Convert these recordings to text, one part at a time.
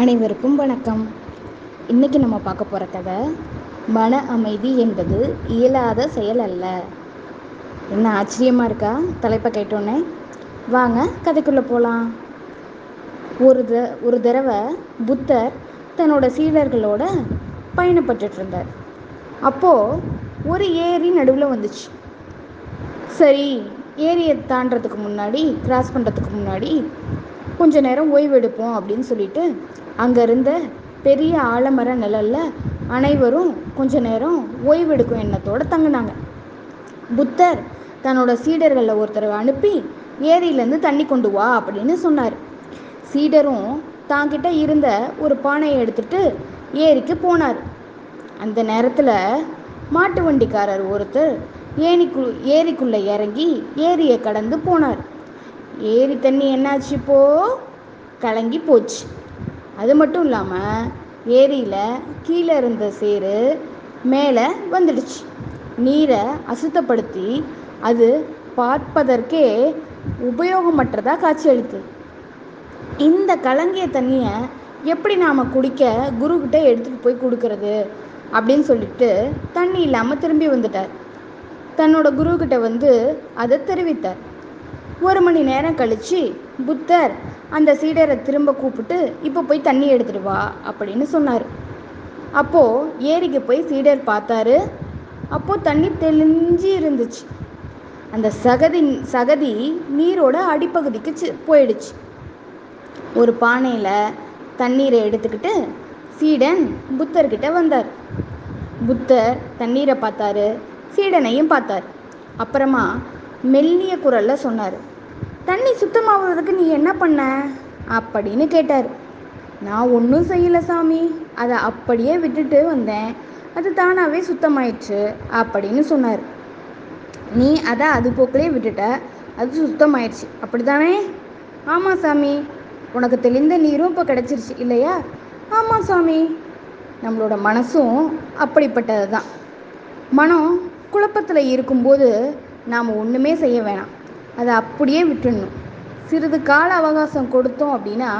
அனைவருக்கும் வணக்கம். இன்றைக்கி நம்ம பார்க்க போகிற கதை மன அமைதி என்பது இயலாத செயல் அல்ல. என்ன ஆச்சரியமாக இருக்கா? தலைப்பை கேட்டோன்னே வாங்க கதைக்குள்ளே போகலாம் ஒரு த ஒரு தடவை புத்தர் தன்னோட சீடர்களோட பயணப்பட்டுட்டு இருந்தார். அப்போது ஒரு ஏரி நடுவில் வந்துச்சு. சரி ஏரியை தாண்டறதுக்கு முன்னாடி கிராஸ் பண்ணுறதுக்கு முன்னாடி கொஞ்ச நேரம் ஓய்வெடுப்போம் அப்படின்னு சொல்லிட்டு அங்கே இருந்த பெரிய ஆலமர நிழலில் அனைவரும் கொஞ்ச நேரம் ஓய்வெடுக்கும் எண்ணத்தோடு தங்கினாங்க. புத்தர் தன்னோட சீடர்களில் ஒருத்தரை அனுப்பி ஏரியிலேருந்து தண்ணி கொண்டு வா அப்படின்னு சொன்னார். சீடரும் தாங்கிட்ட இருந்த ஒரு பானையை எடுத்துட்டு ஏரிக்கு போனார். அந்த நேரத்தில் மாட்டு வண்டிக்காரர் ஒருத்தர் ஏனிக்கு ஏரிக்குள்ளே இறங்கி ஏரியை கடந்து போனார். ஏரி தண்ணி என்னாச்சு இப்போ? கலங்கி போச்சு. அது மட்டும் இல்லாமல் ஏரியில் கீழே இருந்த சேரு மேலே வந்துடுச்சு. நீரை அசுத்தப்படுத்தி அது பார்ப்பதற்கே உபயோகமற்றதாக காட்சியளித்து இந்த கலங்கிய தண்ணியை எப்படி நாம் குடிக்க குருக்கிட்ட எடுத்துகிட்டு போய் கொடுக்கறது அப்படின்னு சொல்லிட்டு தண்ணி இல்லாமல் திரும்பி வந்துட்டார். தன்னோட குருக்கிட்ட வந்து அதை தெரிவித்தார். ஒரு மணி நேரம் கழித்து புத்தர் அந்த சீடரை திரும்ப கூப்பிட்டு இப்போ போய் தண்ணி எடுத்துகிட்டு வா அப்படின்னு சொன்னார். அப்போது ஏரிக்கு போய் சீடர் பார்த்தாரு. அப்போது தண்ணி தெளிஞ்சு இருந்துச்சு. அந்த சகதி சகதி நீரோட அடிப்பகுதிக்கு போயிடுச்சு. ஒரு பானையில் தண்ணீரை எடுத்துக்கிட்டு சீடன் புத்தர்கிட்ட வந்தார். புத்தர் தண்ணீரை பார்த்தாரு சீடனையும் பார்த்தார். அப்புறமா மெல்லிய குரல்ல சொன்னார். தண்ணி சுத்தமாகிறதுக்கு நீ என்ன பண்ண? அப்படின்னு கேட்டார். நான் ஒன்றும் செய்யலை சாமி. அதை அப்படியே விட்டுட்டு வந்தேன். அது தானாகவே சுத்தமாயிடுச்சு அப்படின்னு சொன்னார். நீ அதை அது போக்கிலே விட்டுட்ட. அது சுத்தமாயிடுச்சு. அப்படிதானே ஆமாம் சாமி. உனக்கு தெளிந்த நீரும் இப்போ கிடச்சிருச்சு இல்லையா? ஆமாம் சாமி. நம்மளோட மனசும் அப்படிப்பட்டது தான் மனம் குழப்பத்தில் இருக்கும்போது நாம் ஒன்றுமே செய்ய வேணாம். அதை அப்படியே விட்டுடணும். சிறிது கால அவகாசம் கொடுத்தோம் அப்படின்னா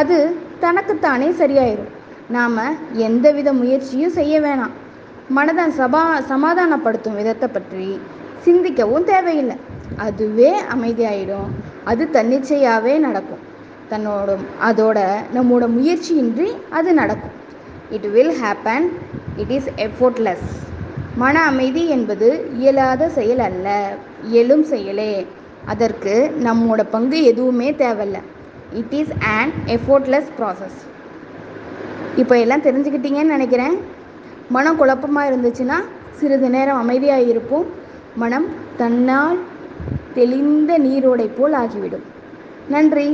அது தனக்குத்தானே சரியாயிடும் நாம் எந்தவித முயற்சியும் செய்ய வேணாம். மனதை சபா சமாதானப்படுத்தும் விதத்தை பற்றி சிந்திக்கவும் தேவையில்லை. அதுவே அமைதியாயிடும். அது தன்னிச்சையாகவே நடக்கும். தன்னோட அதோட நம்மோட முயற்சியின்றி அது நடக்கும். It will happen it is effortless மன அமைதி என்பது இயலாத செயல் அல்ல இயலும் செயலே. அதற்கு நம்மோட பங்கு எதுவுமே தேவையில்ல. It is an effortless process இப்போ எல்லாம் தெரிஞ்சுக்கிட்டீங்கன்னு நினைக்கிறேன். மனம் குழப்பமாக இருந்துச்சுன்னா சிறிது நேரம் அமைதியாக இருப்போம். மனம் தன்னால் தெளிந்த நீரோடை போல் ஆகிவிடும். நன்றி.